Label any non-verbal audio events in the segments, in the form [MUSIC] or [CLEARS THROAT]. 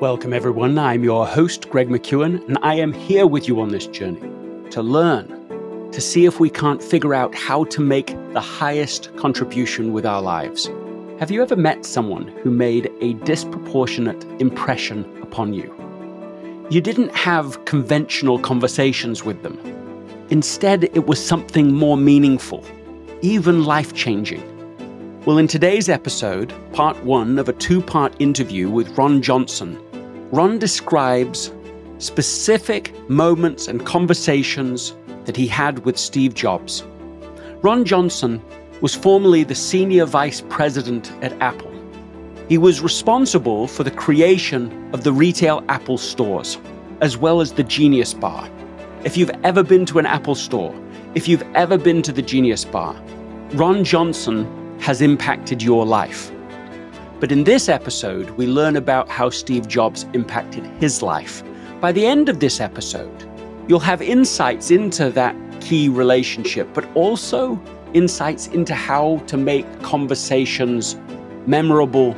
Welcome, everyone. I'm your host, Greg McKeown, and I am here with you on this journey to learn, to see if we can't figure out how to make the highest contribution with our lives. Have you ever met someone who made a disproportionate impression upon you? You didn't have conventional conversations with them. Instead, it was something more meaningful, even life changing. Well, in today's episode, part one of a two part interview with Ron Johnson, Ron describes specific moments and conversations that he had with Steve Jobs. Ron Johnson was formerly the senior vice president at Apple. He was responsible for the creation of the retail Apple stores, as well as the Genius Bar. If you've ever been to an Apple store, if you've ever been to the Genius Bar, Ron Johnson has impacted your life. But in this episode, we learn about how Steve Jobs impacted his life. By the end of this episode, you'll have insights into that key relationship, but also insights into how to make conversations memorable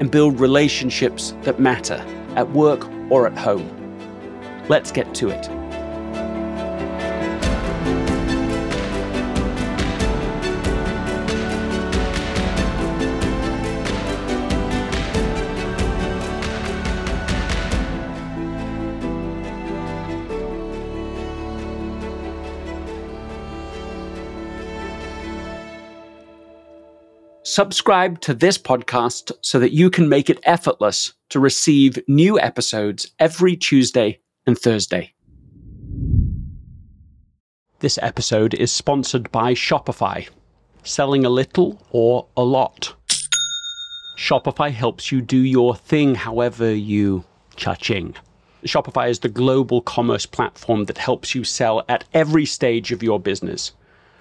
and build relationships that matter at work or at home. Let's get to it. Subscribe to this podcast so that you can make it effortless to receive new episodes every Tuesday and Thursday. This episode is sponsored by Shopify. Selling a little or a lot. Shopify helps you do your thing however you cha-ching. Shopify is the global commerce platform that helps you sell at every stage of your business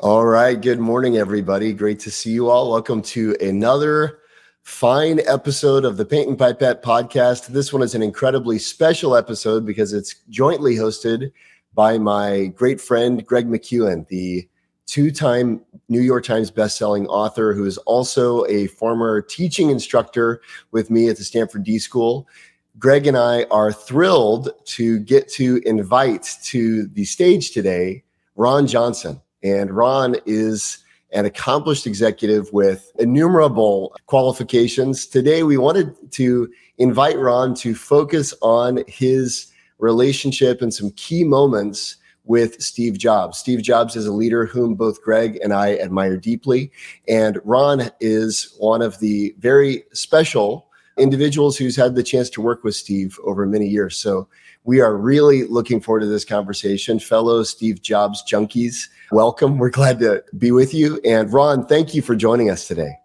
All right. Good morning, everybody. Great to see you all. Welcome to another fine episode of the Paint and Pipette podcast. This one is an incredibly special episode because it's jointly hosted by my great friend, Greg McKeown, the two time New York Times bestselling author who is also a former teaching instructor with me at the Stanford D School. Greg and I are thrilled to get to invite to the stage today Ron Johnson. And Ron is an accomplished executive with innumerable qualifications. Today, we wanted to invite Ron to focus on his relationship and some key moments with Steve Jobs. Steve Jobs is a leader whom both Greg and I admire deeply. And Ron is one of the very special individuals who's had the chance to work with Steve over many years. So we are really looking forward to this conversation. Fellow Steve Jobs junkies, welcome. We're glad to be with you. And Ron, thank you for joining us today.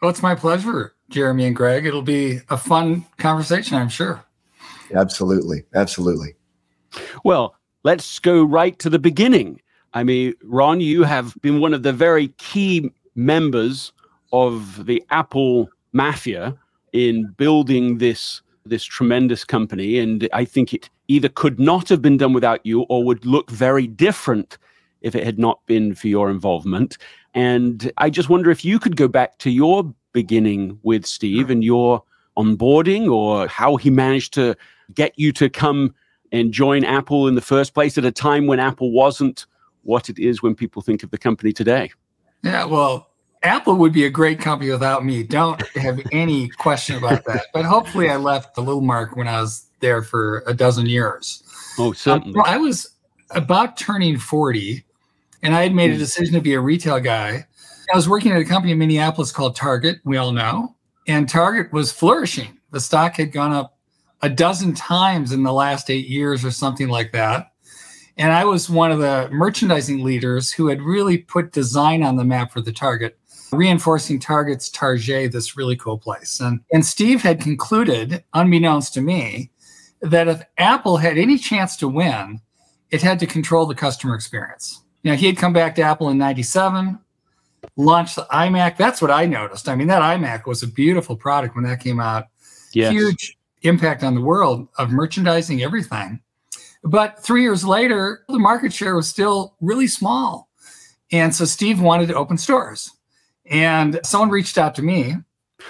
Well, it's my pleasure, Jeremy and Greg. It'll be a fun conversation, I'm sure. Absolutely. Absolutely. Well, let's go right to the beginning. I mean, Ron, you have been one of the very key members of the Apple mafia in building this this tremendous company and i think it either could not have been done without you or would look very different if it had not been for your involvement. And i just wonder if you could go back to your beginning with steve and your onboarding or how he managed to get you to come and join apple in the first place at a time when apple wasn't what it is when people think of the company today. Yeah well Apple would be a great company without me. Don't have any question about that. But hopefully, I left a little mark when I was there for a dozen years. Oh, certainly. Um, I was about turning 40, and I had made a hmm. decision to be a retail guy. I was working at a company in Minneapolis called Target, we all know, and Target was flourishing. The stock had gone up a dozen times in the last eight years or something like that. And I was one of the merchandising leaders who had really put design on the map for the Target reinforcing Target's Target, this really cool place. And, and Steve had concluded, unbeknownst to me, that if Apple had any chance to win, it had to control the customer experience. You know, he had come back to Apple in 97, launched the iMac. That's what I noticed. I mean, that iMac was a beautiful product when that came out. Yes. Huge impact on the world of merchandising, everything. But three years later, the market share was still really small. And so Steve wanted to open stores. And someone reached out to me.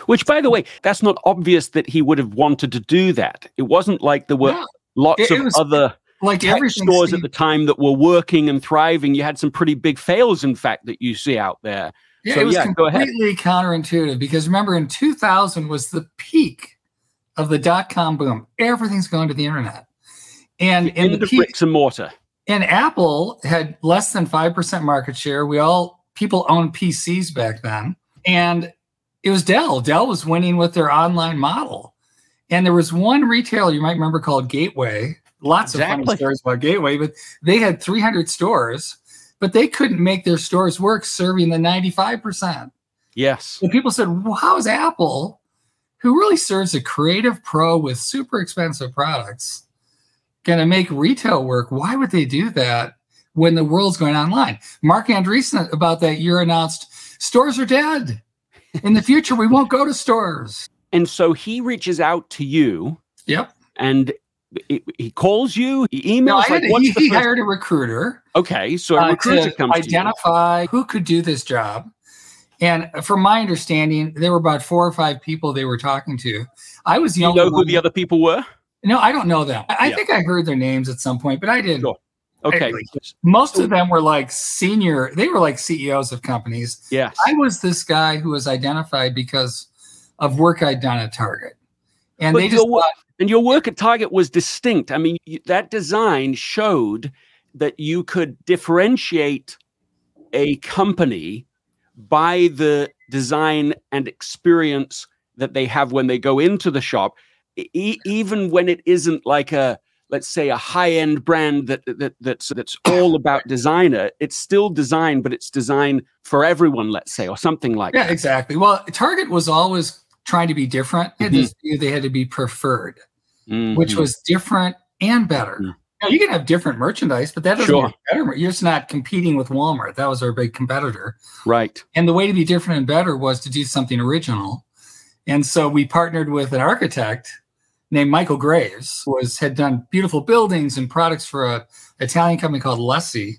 Which, by the way, that's not obvious that he would have wanted to do that. It wasn't like there were yeah. lots it, of it other like tech stores at the time that were working and thriving. You had some pretty big fails, in fact, that you see out there. Yeah, so, it was yeah, completely counterintuitive because remember, in 2000 was the peak of the dot com boom. Everything's going to the internet, and in the, the peak, bricks and mortar. And Apple had less than five percent market share. We all people owned PCs back then. And it was Dell. Dell was winning with their online model. And there was one retailer you might remember called Gateway. Lots exactly. of funny stories about Gateway, but they had 300 stores, but they couldn't make their stores work serving the 95%. Yes. And people said, well, how is Apple, who really serves a creative pro with super expensive products, going to make retail work? Why would they do that? When the world's going online. Marc Andreessen about that year announced stores are dead. In the future, we won't go to stores. And so he reaches out to you. Yep. And he calls you, he emails. No, like, he, he hired a recruiter. Okay, so a uh, recruiter comes identify who could do this job. And from my understanding, there were about four or five people they were talking to. I was the you only. know who the other people were? No, I don't know them. I, yeah. think I heard their names at some point, but I didn't. Sure. Okay. Most of them were like senior, they were like CEOs of companies. Yes. I was this guy who was identified because of work I'd done at Target. And but they just your, thought, and your work at Target was distinct. I mean, that design showed that you could differentiate a company by the design and experience that they have when they go into the shop, e- even when it isn't like a let's say a high-end brand that, that that's that's all about designer it's still design but it's design for everyone let's say or something like yeah that. exactly well target was always trying to be different mm-hmm. they had to be preferred mm-hmm. which was different and better mm-hmm. now, you can have different merchandise but that doesn't sure. better you're just not competing with walmart that was our big competitor right and the way to be different and better was to do something original and so we partnered with an architect named Michael Graves was had done beautiful buildings and products for a Italian company called Alessi.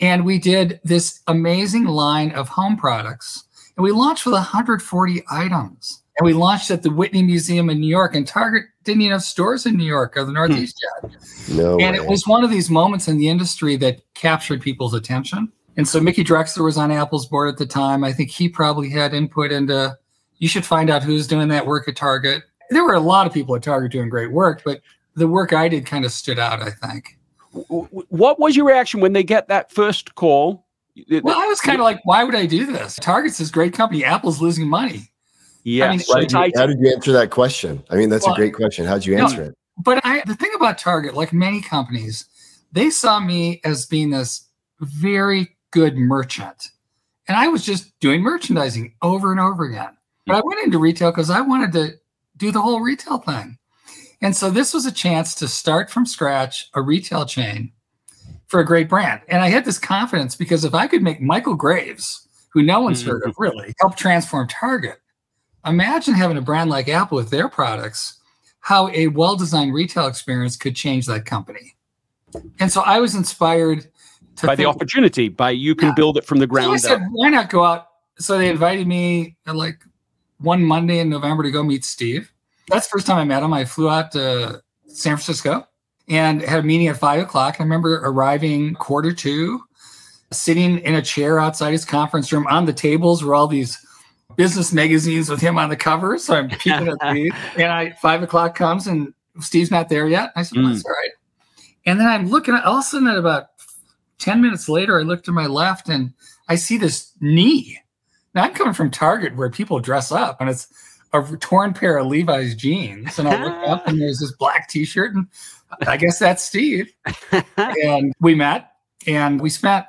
And we did this amazing line of home products. And we launched with 140 items. And we launched at the Whitney Museum in New York. And Target didn't even have stores in New York or the hmm. Northeast yet. No and way. it was one of these moments in the industry that captured people's attention. And so Mickey Drexler was on Apple's board at the time. I think he probably had input into you should find out who's doing that work at Target there were a lot of people at Target doing great work, but the work I did kind of stood out, I think. What was your reaction when they get that first call? Well, I was kind of like, why would I do this? Target's this great company. Apple's losing money. Yes. Why so did you- how did you answer that question? I mean, that's Well, a great question. How'd you no, answer it? But I, the thing about Target, like many companies, they saw me as being this very good merchant. And I was just doing merchandising over and over again. But I mm. went into retail because I wanted to do the whole retail thing. And so this was a chance to start from scratch a retail chain for a great brand. And I had this confidence because if I could make Michael Graves, who no one's heard of mm-hmm. really, help transform Target, imagine having a brand like Apple with their products, how a well designed retail experience could change that company. And so I was inspired to by the opportunity, by you can Yeah. build it from the so I said, up. why not go out? So they invited me like one Monday in November to go meet Steve. That's the first time I met him. I flew out to San Francisco and had a meeting at five o'clock. I remember arriving quarter two, sitting in a chair outside his conference room. On the tables were all these business magazines with him on the cover. So I'm peeking at [LAUGHS] these. And I five o'clock comes and Steve's not there yet. I said, well, hmm. that's all right. And then I'm looking at all of a sudden at about 10 minutes later, I look to my left and I see this knee. I'm coming from Target where people dress up and it's a torn pair of Levi's jeans. And I look [LAUGHS] up and there's this black t shirt. And I guess that's Steve. and we met and we spent,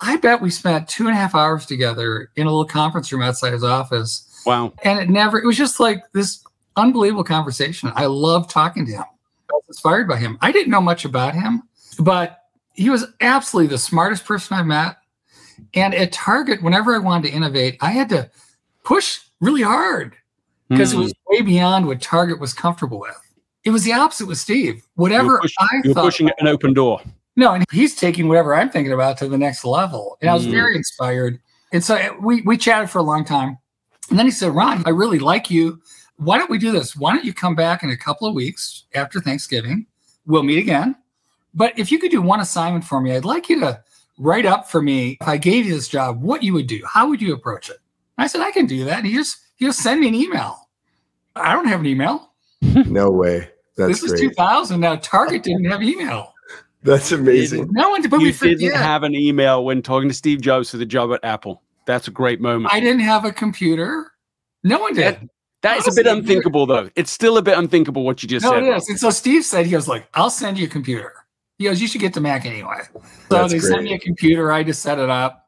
I bet we spent two and a half hours together in a little conference room outside his office. Wow. And it never, it was just like this unbelievable conversation. I loved talking to him. I was inspired by him. I didn't know much about him, but he was absolutely the smartest person I've met. And at Target, whenever I wanted to innovate, I had to push really hard because Hmm. it was way beyond what Target was comfortable with. It was the opposite with Steve. You're, Whatever push- I you're thought, pushing an open door. no, and he's taking whatever I'm thinking about to the next level. And I was Mm. very inspired. And so uh, we we chatted for a long time. And then he said, Ron, I really like you. Why don't we do this? Why don't you come back in a couple of weeks after Thanksgiving? We'll meet again. But if you could do one assignment for me, I'd like you to write up for me if I gave you this job, what you would do. How would you approach it? And I said, I can do that. And he just he just send me an email. I don't have an email. [LAUGHS] No way. That's this is 2000. Now Target didn't have email. [LAUGHS] That's amazing. No one, but you we didn't forget. have an email when talking to Steve Jobs for the job at Apple. That's a great moment. I didn't have a computer. No one did. that is a bit honestly, unthinkable, though. It's still a bit unthinkable what you just No, said. it is. And so Steve said, he was like, I'll send you a computer. He goes, you should get the Mac anyway. So That's they sent me a computer. I just set it up.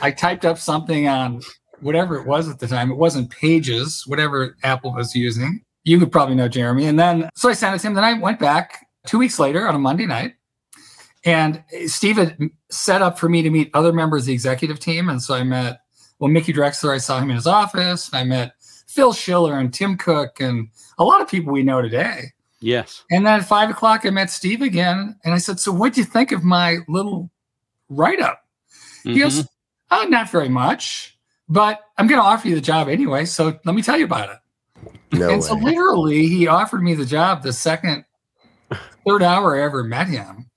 I typed up something on whatever it was at the time. It wasn't Pages, whatever Apple was using. You could probably know Jeremy. And then, so I sent it to him. Then I went back two weeks later on a Monday night. And Steve had set up for me to meet other members of the executive team. And so I met, well, Mickey Drexler, I saw him in his office. I met Phil Schiller and Tim Cook and a lot of people we know today. Yes. And then at five o'clock, I met Steve again. And I said, So what do you think of my little write up? He goes, Oh, not very much, but I'm going to offer you the job anyway. So let me tell you about it. No and so literally, he offered me the job the second, third hour I ever met him.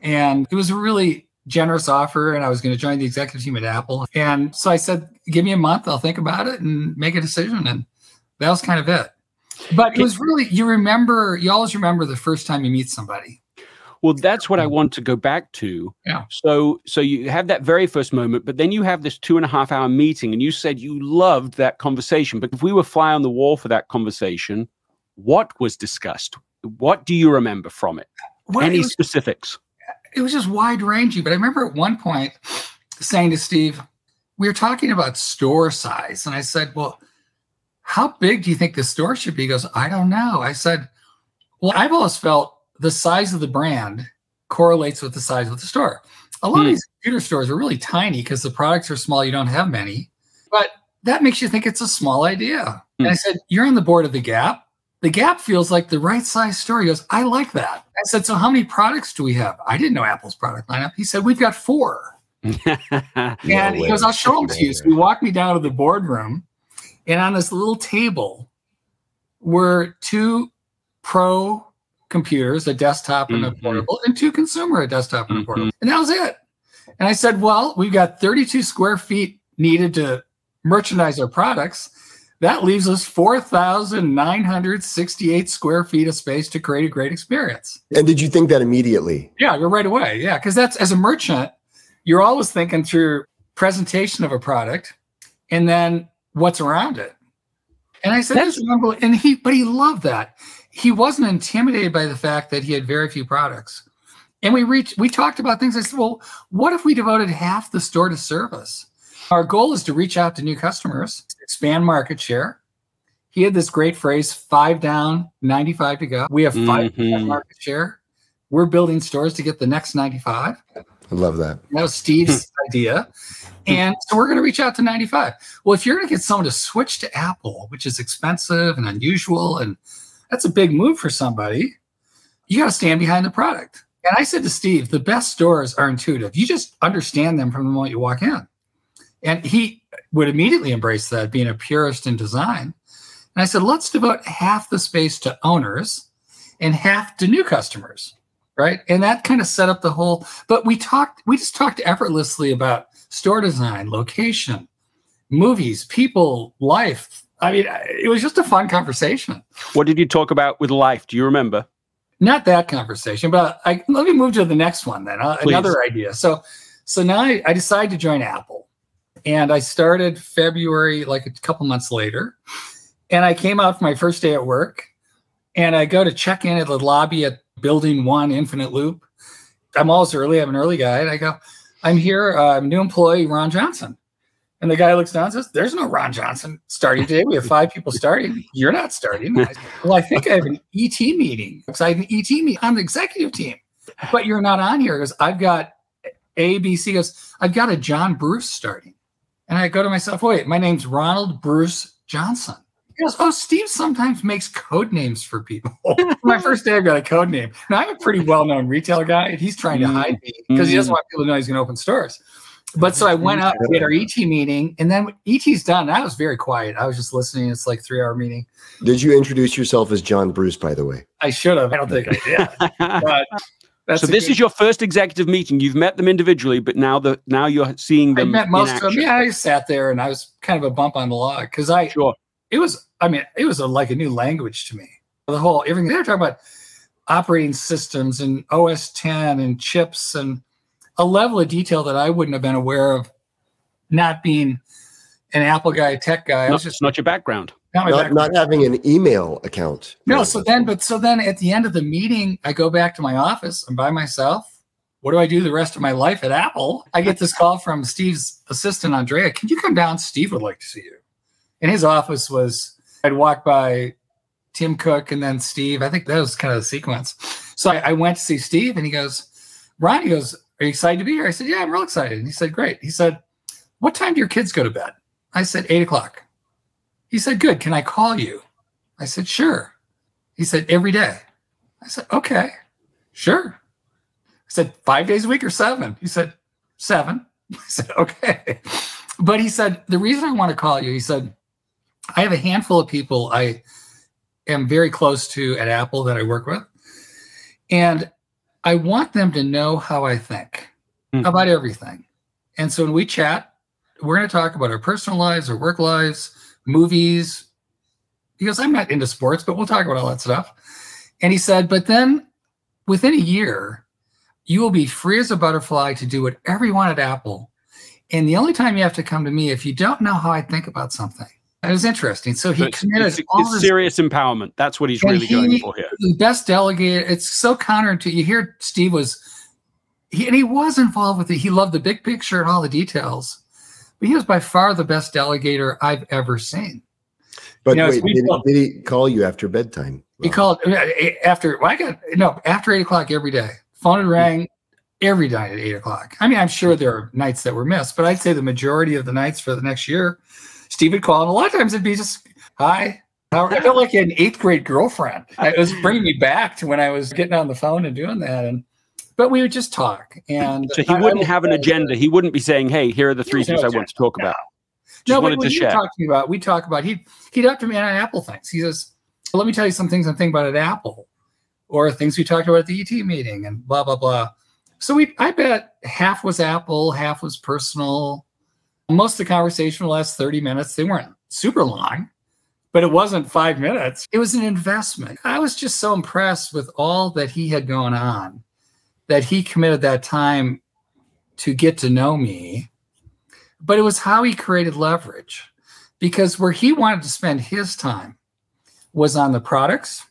And it was a really generous offer. And I was going to join the executive team at Apple. And so I said, Give me a month. I'll think about it and make a decision. And that was kind of it. But it was really, you remember, you always remember the first time you meet somebody. Well, that's what I want to go back to. Yeah. So, so you have that very first moment, but then you have this two and a half hour meeting, and you said you loved that conversation. But if we were fly on the wall for that conversation, what was discussed? What do you remember from it? Well, Any it, was, specifics? it was just wide ranging. But I remember at one point saying to Steve, we were talking about store size. And I said, Well, how big do you think the store should be? He goes, I don't know. I said, Well, I've always felt the size of the brand correlates with the size of the store. A lot Hmm. of these computer stores are really tiny because the products are small. You don't have many, but that makes you think it's a small idea. And I said, You're on the board of the Gap. The Gap feels like the right size store. He goes, I like that. I said, So how many products do we have? I didn't know Apple's product lineup. He said, We've got four. No [LAUGHS] And he goes, I'll show them to you. So he walked me down to the boardroom, and on this little table were two pro computers, a desktop and a Mhm. portable, and two consumer, a desktop and a portable. And that was it. And I said, Well, we've got 32 square feet needed to merchandise our products. That leaves us 4,968 square feet of space to create a great experience. And did you think that immediately? Yeah, you're right away. Yeah, because that's as a merchant, you're always thinking through presentation of a product and then what's around it. And I said, That's- "That's unbelievable." And he, but he loved that. He wasn't intimidated by the fact that he had very few products. And we reached, we talked about things. I said, well, what if we devoted half the store to service? Our goal is to reach out to new customers, expand market share. He had this great phrase five down, 95 to go. We have 5 Mhm. market share. We're building stores to get the next 95. I love that. That was Steve's hmm. idea. Hmm. And so we're going to reach out to 95. Well, if you're going to get someone to switch to Apple, which is expensive and unusual, and that's a big move for somebody, you got to stand behind the product. And I said to Steve, the best stores are intuitive. You just understand them from the moment you walk in. And he would immediately embrace that, being a purist in design. And I said, let's devote half the space to owners and half to new customers. Right. And that kind of set up the whole, but we talked, we just talked effortlessly about store design, location, movies, people, life. I mean, it was just a fun conversation. What did you talk about with life? Do you remember? Not that conversation, but I, let me move to the next one then. Uh, another idea. So, so now I, I decided to join Apple, and I started February, like a couple months later, and I came out for my first day at work, and I go to check in at the lobby at Building One Infinite Loop. I'm always early. I'm an early guy, and I go, "I'm here. Uh, I'm new employee Ron Johnson." And the guy looks down and says, There's no Ron Johnson starting today. We have five people starting. You're not starting. I said, well, I think I have an ET meeting because I have an ET meeting on the executive team, but you're not on here because I've got A, B, C. Goes, I've got a John Bruce starting. And I go to myself, Wait, my name's Ronald Bruce Johnson. He goes, Oh, Steve sometimes makes code names for people. [LAUGHS] my first day, I've got a code name. Now, I'm a pretty well known retail guy, and he's trying to mm-hmm. hide me because he doesn't mm-hmm. want people to know he's going to open stores. But so I went mm-hmm. up, we had our ET meeting, and then ET's done. I was very quiet. I was just listening. It's like three hour meeting. Did you introduce yourself as John Bruce, by the way? I should have. I don't think I did. [LAUGHS] But that's so this good- is your first executive meeting. You've met them individually, but now the now you're seeing them. I them. met in most of them. Yeah, I sat there and I was kind of a bump on the log because I Sure. It was I mean it was a, like a new language to me. The whole everything they were talking about operating systems and OS 10 and chips and a level of detail that I wouldn't have been aware of, not being an Apple guy, tech guy. I Not, was just not your background. not Not, background. not having an email account. No, so then, but so then at the end of the meeting, I go back to my office. I'm by myself. What do I do the rest of my life at Apple? I get this call from Steve's assistant, Andrea. Can you come down? Steve would like to see you. And his office was, I'd walk by Tim Cook and then Steve. I think that was kind of the sequence. So I, I went to see Steve and he goes, Ron, he goes, Are you excited to be here? I said, Yeah, I'm real excited. And he said, Great. He said, What time do your kids go to bed? I said, Eight o'clock. He said, Good. Can I call you? I said, Sure. He said, Every day. I said, Okay, sure. I said, Five days a week or seven? He said, Seven. [LAUGHS] I said, Okay. But he said, The reason I want to call you, he said, I have a handful of people I am very close to at Apple that I work with. And I want them to know how I think Hmm. about everything. And so when we chat, we're going to talk about our personal lives, our work lives, movies. Goes, I'm not into sports, but we'll talk about all that stuff. And he said, but then within a year, you will be free as a butterfly to do whatever you want at Apple. And the only time you have to come to me if you don't know how I think about something. It was interesting. So he So it's, committed it's- all it's this serious empowerment. That's what he's And really going for here. the best delegate. It's so counter to you hear Steve was he and he was involved with it. He loved the big picture and all the details. But he was by far the best delegator I've ever seen. But You know, wait, did, felt- did he call you after bedtime? He called after well, I got no after eight o'clock every day. Phone would rang every night at eight o'clock. I mean, I'm sure there are nights that were missed, but I'd say the majority of the nights for the next year, Steve would call, and a lot of times it'd be just hi. I felt like an eighth grade girlfriend. It was bringing me back to when I was getting on the phone and doing that, and but we would just talk. And So he I- I wouldn't will have an agenda. He wouldn't be saying, "Hey, here are the three was no things I want to talk about." Just no, but when to he share. talk to me about, we talk about he'd he'd up to me on Apple things. He says, well, "Let me tell you some things I'm thinking about at Apple, or things we talked about at the ET meeting, and blah blah blah." So we, I bet half was Apple, half was personal. Most of the conversation will last 30 minutes. They weren't super long, but it wasn't five minutes. It was an investment. I was just so impressed with all that he had going on that he committed that time to get to know me. But it was how he created leverage because where he wanted to spend his time was on the products,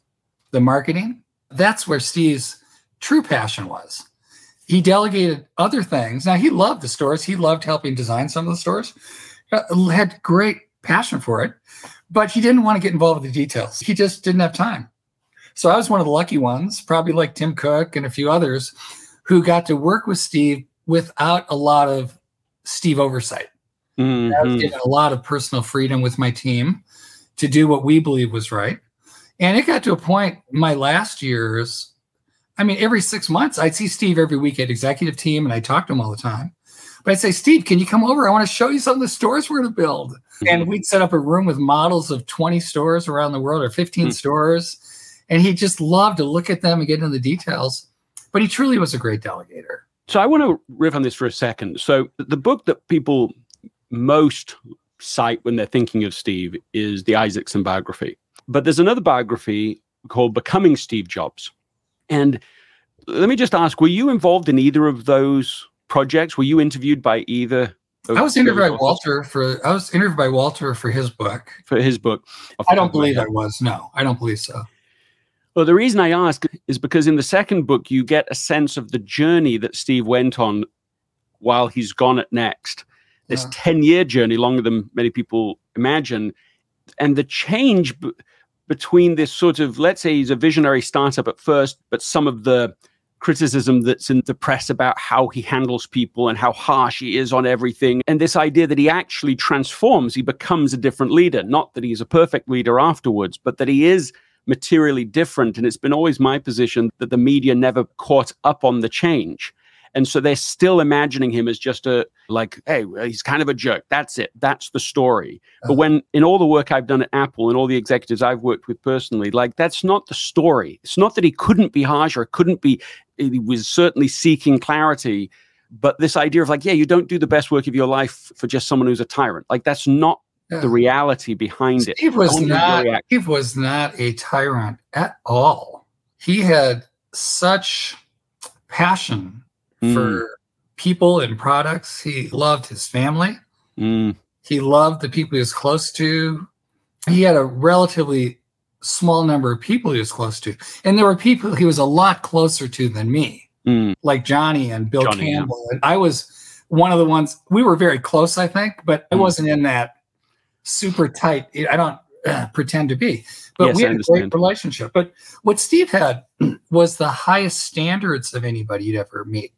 the marketing. That's where Steve's true passion was. He delegated other things. Now, he loved the stores, he loved helping design some of the stores, uh, had great passion for it, but he didn't want to get involved with the details. He just didn't have time. So I was one of the lucky ones, probably like Tim Cook and a few others, who got to work with Steve without a lot of Steve oversight. Mhm. I was given a lot of personal freedom with my team to do what we believe was right. And it got to a point, my last years, I mean, every six months, I'd see Steve every week at executive team and I talked to him all the time. But I'd say, Steve, can you come over? I want to show you some of the stores we're going to build. And we'd set up a room with models of 20 stores around the world or 15 Mm. stores. And he just loved to look at them and get into the details. But he truly was a great delegator. So I want to riff on this for a second. So the book that people most cite when they're thinking of Steve is the Isaacson biography. But there's another biography called Becoming Steve Jobs. And let me just ask, were you involved in either of those projects? Were you interviewed by either? of I was interviewed by Walter for I was interviewed by Walter for his book. for his book. I don't believe I was. No, I don't believe so. Well, the reason I ask is because in the second book, you get a sense of the journey that Steve went on while he's gone at Next. This Yeah. 10 year journey, longer than many people imagine. And the change between this sort of, let's say he's a visionary startup at first, but some of the criticism that's in the press about how he handles people and how harsh he is on everything. And this idea that he actually transforms, he becomes a different leader. Not that he's a perfect leader afterwards, but that he is materially different. And it's been always my position that the media never caught up on the change. And so they're still imagining him as just a, like, hey, he's kind of a jerk. That's it. That's the story. But uh-huh. when in all the work I've done at Apple and all the executives I've worked with personally, like, that's not the story. It's not that he couldn't be harsh or couldn't be, he was certainly seeking clarity. But this idea of like, yeah, you don't do the best work of your life for just someone who's a tyrant. Like, that's not Yeah. the reality behind it. Steve I was not. Steve was not a tyrant at all. He had such passion Mm. for people and products. He loved his family. Mm, He loved the people he was close to. He had a relatively small number of people he was close to. And there were people he was a lot closer to than me, mm, like Jony and Bill Jony, yeah. Campbell. And I was one of the ones, we were very close, I think, but I Mm. wasn't in that super tight. I don't uh, [CLEARS THROAT] pretend to be, but Yes, we had a great relationship. But what Steve had [CLEARS THROAT] was the highest standards of anybody you'd ever meet.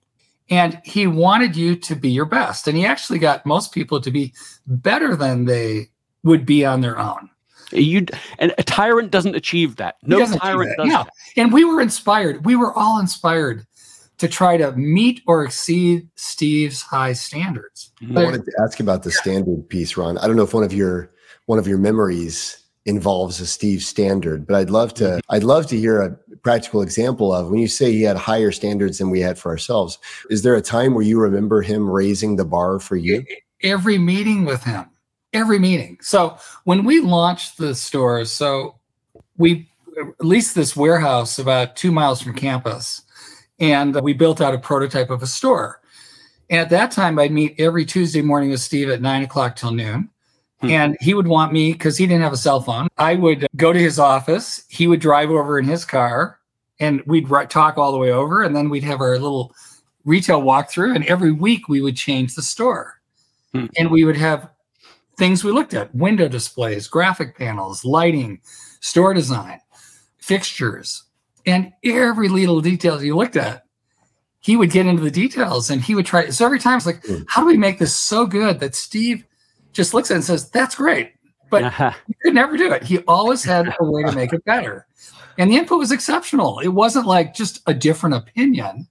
And he wanted you to be your best. And he actually got most people to be better than they would be on their own. You and a tyrant doesn't achieve that. No doesn't tyrant that. does No. that. And we were inspired. We were all inspired to try to meet or exceed Steve's high standards. I wanted to ask about the standard piece, Ron. I don't know if one of your one of your memories involves a Steve standard, but I'd love to mm-hmm. I'd love to hear a practical example of when you say he had higher standards than we had for ourselves. Is there a time where you remember him raising the bar for you? Every meeting with him, every meeting. So when we launched the store, so we leased this warehouse about two miles from campus, and we built out a prototype of a store. And at that time, I'd meet every Tuesday morning with Steve at nine o'clock till noon. Hmm. And he would want me because he didn't have a cell phone. I would go to his office. He would drive over in his car, and we'd talk all the way over. And then we'd have our little retail walkthrough. And every week we would change the store, Hmm. and we would have things we looked at: window displays, graphic panels, lighting, store design, fixtures, and every little detail you looked at. He would get into the details, and he would try. So every time it's like, Hmm. how do we make this so good that Steve just looks at it and says, "That's great." But Aha. [LAUGHS] he could never do it. He always had a way to make it better. And the input was exceptional. It wasn't like just a different opinion,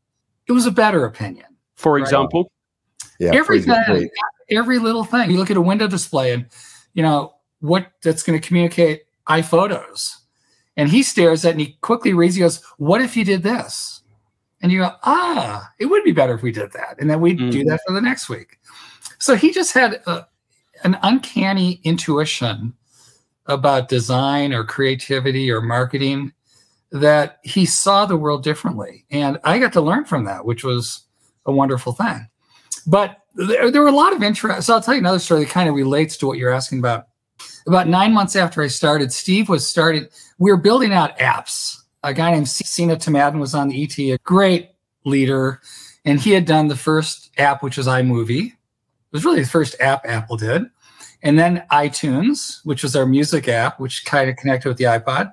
it was a better opinion. For Right. example, Yeah, Every pretty good. every little thing. You look at a window display and, you know, what that's going to communicate iPhotos. And he stares at it and he quickly reads, he goes, What if you did this? And you go, Ah, it would be better if we did that. And then we would do that for the next week. So he just had a, an uncanny intuition about design or creativity or marketing that he saw the world differently. And I got to learn from that, which was a wonderful thing. But there, there were a lot of interest. So I'll tell you another story that kind of relates to what you're asking about About nine months after I started, Steve was started. We were building out apps. A guy named Sina Tamaddon was on the ET, a great leader, and he had done the first app, which was iMovie. It was really the first app Apple did. And then iTunes, which was our music app, which kind of connected with the iPod.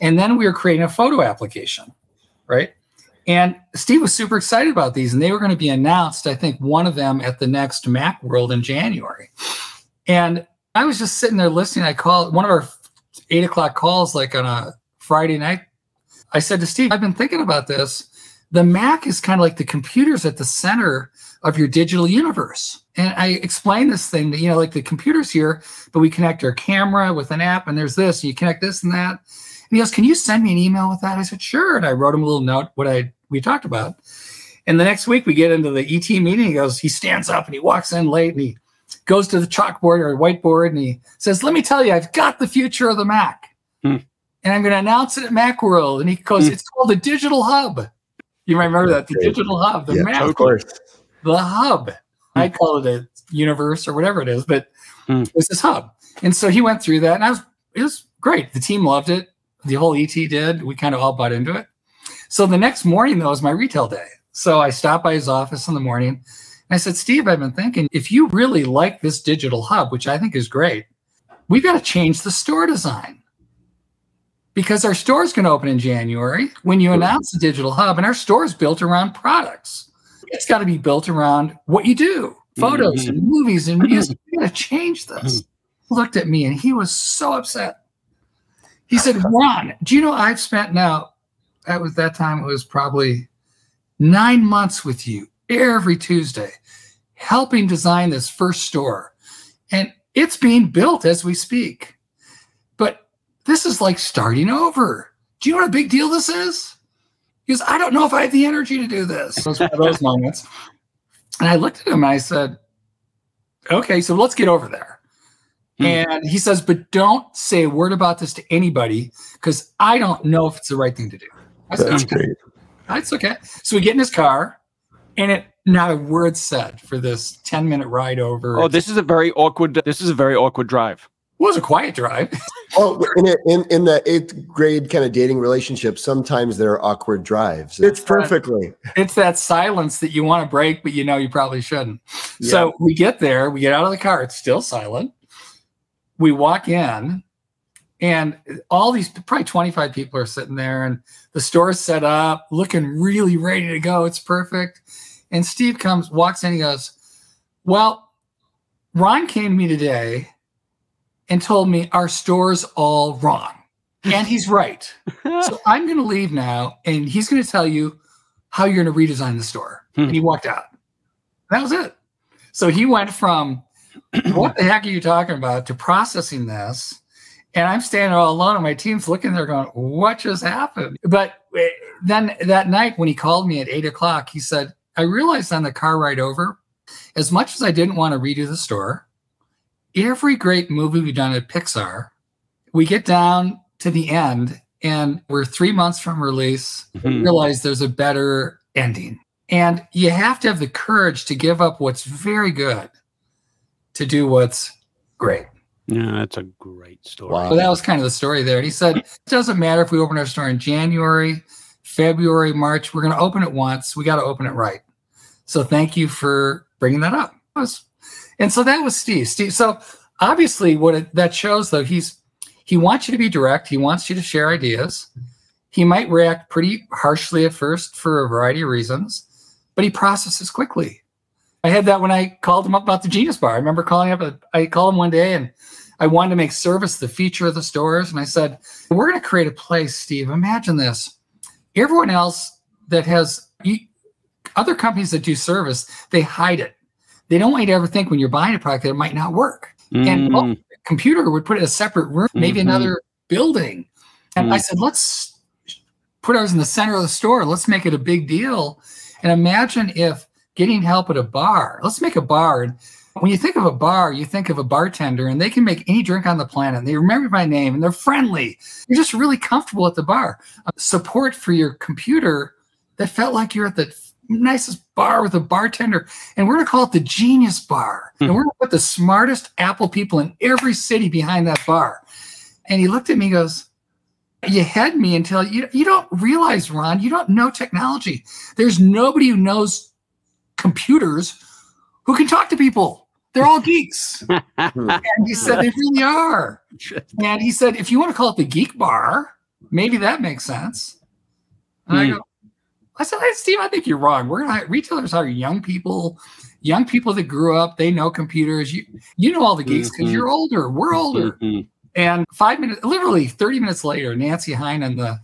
And then we were creating a photo application, right? And Steve was super excited about these, and they were going to be announced, I think, one of them at the next Macworld in January. And I was just sitting there listening. I called one of our eight o'clock calls, like on a Friday night. I said to Steve, I've been thinking about this. The Mac is kind of like the computers at the center of your digital universe. And I explained this thing that, you know, like the computer's here, but we connect our camera with an app, and there's this, and you connect this and that. And he goes, Can you send me an email with that? I said, Sure. And I wrote him a little note, what I we talked about. And the next week we get into the ET meeting. He goes, he stands up and he walks in late and he goes to the chalkboard or whiteboard and he says, Let me tell you, I've got the future of the Mac. Hmm. And I'm going to announce it at Macworld. And he goes, hmm. It's called the Digital Hub. You might remember that? The Digital Hub, the yeah, Mac, of course. the hub. I hmm. call it a universe or whatever it is, but hmm. it was this hub. And so he went through that and I was, it was great. The team loved it. The whole ET did. We kind of all bought into it. So the next morning, though, was my retail day. So I stopped by his office in the morning and I said, Steve, I've been thinking if you really like this digital hub, which I think is great, we've got to change the store design because our store is going to open in January when you announce the digital hub, and our store is built around products. It's got to be built around what you do photos mm-hmm. and movies and music. We got to change this. He looked at me and he was so upset. He said, Ron, do you know I've spent now that was that time it was probably nine months with you every Tuesday, helping design this first store. And it's being built as we speak. But this is like starting over. Do you know what a big deal this is? Because I don't know if I have the energy to do this. Those those [LAUGHS] moments. And I looked at him and I said, okay, so let's get over there. Hmm. And he says, but don't say a word about this to anybody because I don't know if it's the right thing to do. I said, That's great. That's okay. So we get in his car, and it not a word said for this 10 minute ride over. Oh, this is a very awkward. This is a very awkward drive. It was a quiet drive. [LAUGHS] oh, in, a, in in the eighth grade kind of dating relationship, sometimes there are awkward drives. It's perfectly. It's that silence that you want to break, but you know you probably shouldn't. Yeah. So we get there, we get out of the car, it's still silent. We walk in, and all these probably 25 people are sitting there and the store's set up looking really ready to go it's perfect and steve comes walks in he goes well ron came to me today and told me our store's all wrong. And he's right. [LAUGHS] So i'm going to leave now and he's going to tell you how you're going to redesign the store. Hmm. and he walked out. That was it. So he went from [CLEARS THROAT] what the heck are you talking about? to processing this. And I'm standing all alone, and my team's looking there going, What just happened? But eh, then that night, when he called me at eight o'clock, he said, I realized on the car ride over, as much as I didn't want to redo the store, every great movie we've done at Pixar, we get down to the end and we're three months from release, mm-hmm. realize there's a better ending. And you have to have the courage to give up what's very good to do what's great. Yeah, that's a great story. Wow. So that was kind of the story there. And he said, it doesn't matter if we open our store in January, February, March, we're going to open it once. We got to open it right. So thank you for bringing that up. And so that was Steve. Steve. So obviously, what it, that shows, though, he's he wants you to be direct. He wants you to share ideas. He might react pretty harshly at first for a variety of reasons, but he processes quickly. I had that when I called him up about the Genius Bar. I remember calling up. I called him one day and I wanted to make service the feature of the stores. And I said, We're going to create a place, Steve. Imagine this. Everyone else that has other companies that do service, they hide it. They don't want you to ever think when you're buying a product that it might not work. Mm. And well, computer would put it in a separate room, maybe mm-hmm. another building. And mm. I said, let's put ours in the center of the store. Let's make it a big deal. And imagine if getting help at a bar, let's make a bar. And when you think of a bar, you think of a bartender and they can make any drink on the planet. And they remember my name and they're friendly. You're just really comfortable at the bar. Uh, support for your computer that felt like you're at the nicest bar with a bartender, and we're going to call it the Genius Bar. And we're going to put the smartest Apple people in every city behind that bar. And he looked at me and goes, You had me until you, you don't realize, Ron, you don't know technology. There's nobody who knows computers who can talk to people. They're all geeks. [LAUGHS] and he said, They really are. And he said, If you want to call it the geek bar, maybe that makes sense. And I Hmm. go, I said, hey, Steve, I think you're wrong. We're gonna retailers hire young people, young people that grew up, they know computers. You you know all the geeks because Mhm. you're older. We're older. Mhm. And five minutes, literally 30 minutes later, Nancy Heinen, the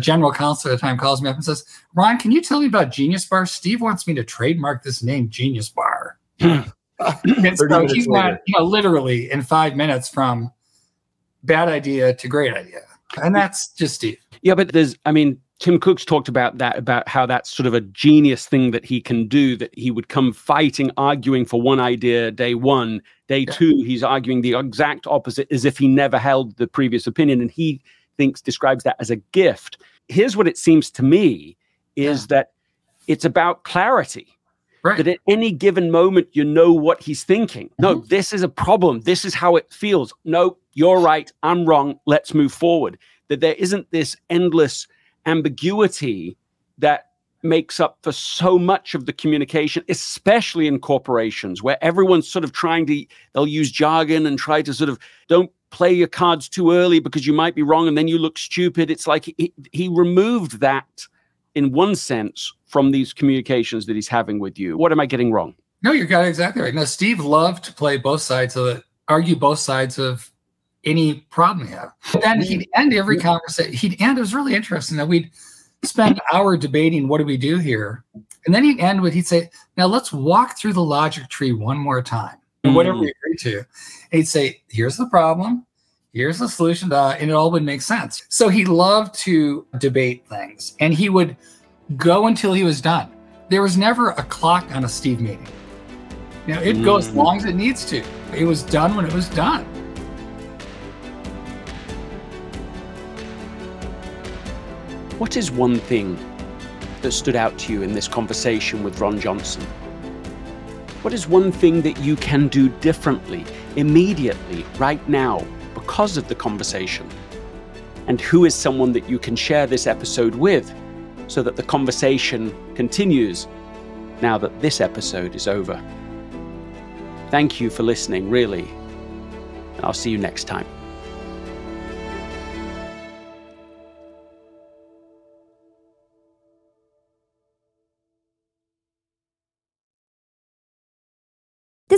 general counsel at the time, calls me up and says, Ron, can you tell me about Genius Bar? Steve wants me to trademark this name, Genius Bar. and [LAUGHS] so minutes he went, you know, literally in five minutes from bad idea to great idea. And that's just Steve. Yeah, but there's, I mean, Tim Cook's talked about that, about how that's sort of a genius thing that he can do, that he would come fighting, arguing for one idea day one. Day Yeah. two, he's arguing the exact opposite as if he never held the previous opinion. And he thinks, describes that as a gift. Here's what it seems to me is that it's about clarity. Right. That at any given moment, you know what he's thinking. No, mm-hmm. this is a problem. This is how it feels. No, you're right. I'm wrong. Let's move forward. That there isn't this endless ambiguity that makes up for so much of the communication, especially in corporations where everyone's sort of trying to, they'll use jargon and try to sort of don't play your cards too early because you might be wrong and then you look stupid. It's like he, he removed that in one sense from these communications that he's having with you. What am I getting wrong? No, you got it exactly right. Now, Steve loved to play both sides of it, argue both sides of any problem you have. But then he'd end every conversation. He'd end, it was really interesting that we'd spend an hour debating what do we do here. And then he'd end with, he'd say, now let's walk through the logic tree one more time, and whatever we agree to. And he'd say, here's the problem, here's the solution, uh, and it all would make sense. So he loved to debate things, and he would go until he was done. There was never a clock on a Steve meeting. You know, it goes as Mm. long as it needs to. It was done when it was done. What is one thing that stood out to you in this conversation with Ron Johnson? What is one thing that you can do differently, immediately, right now, because of the conversation? And who is someone that you can share this episode with so that the conversation continues now that this episode is over? Thank you for listening, really. I'll see you next time.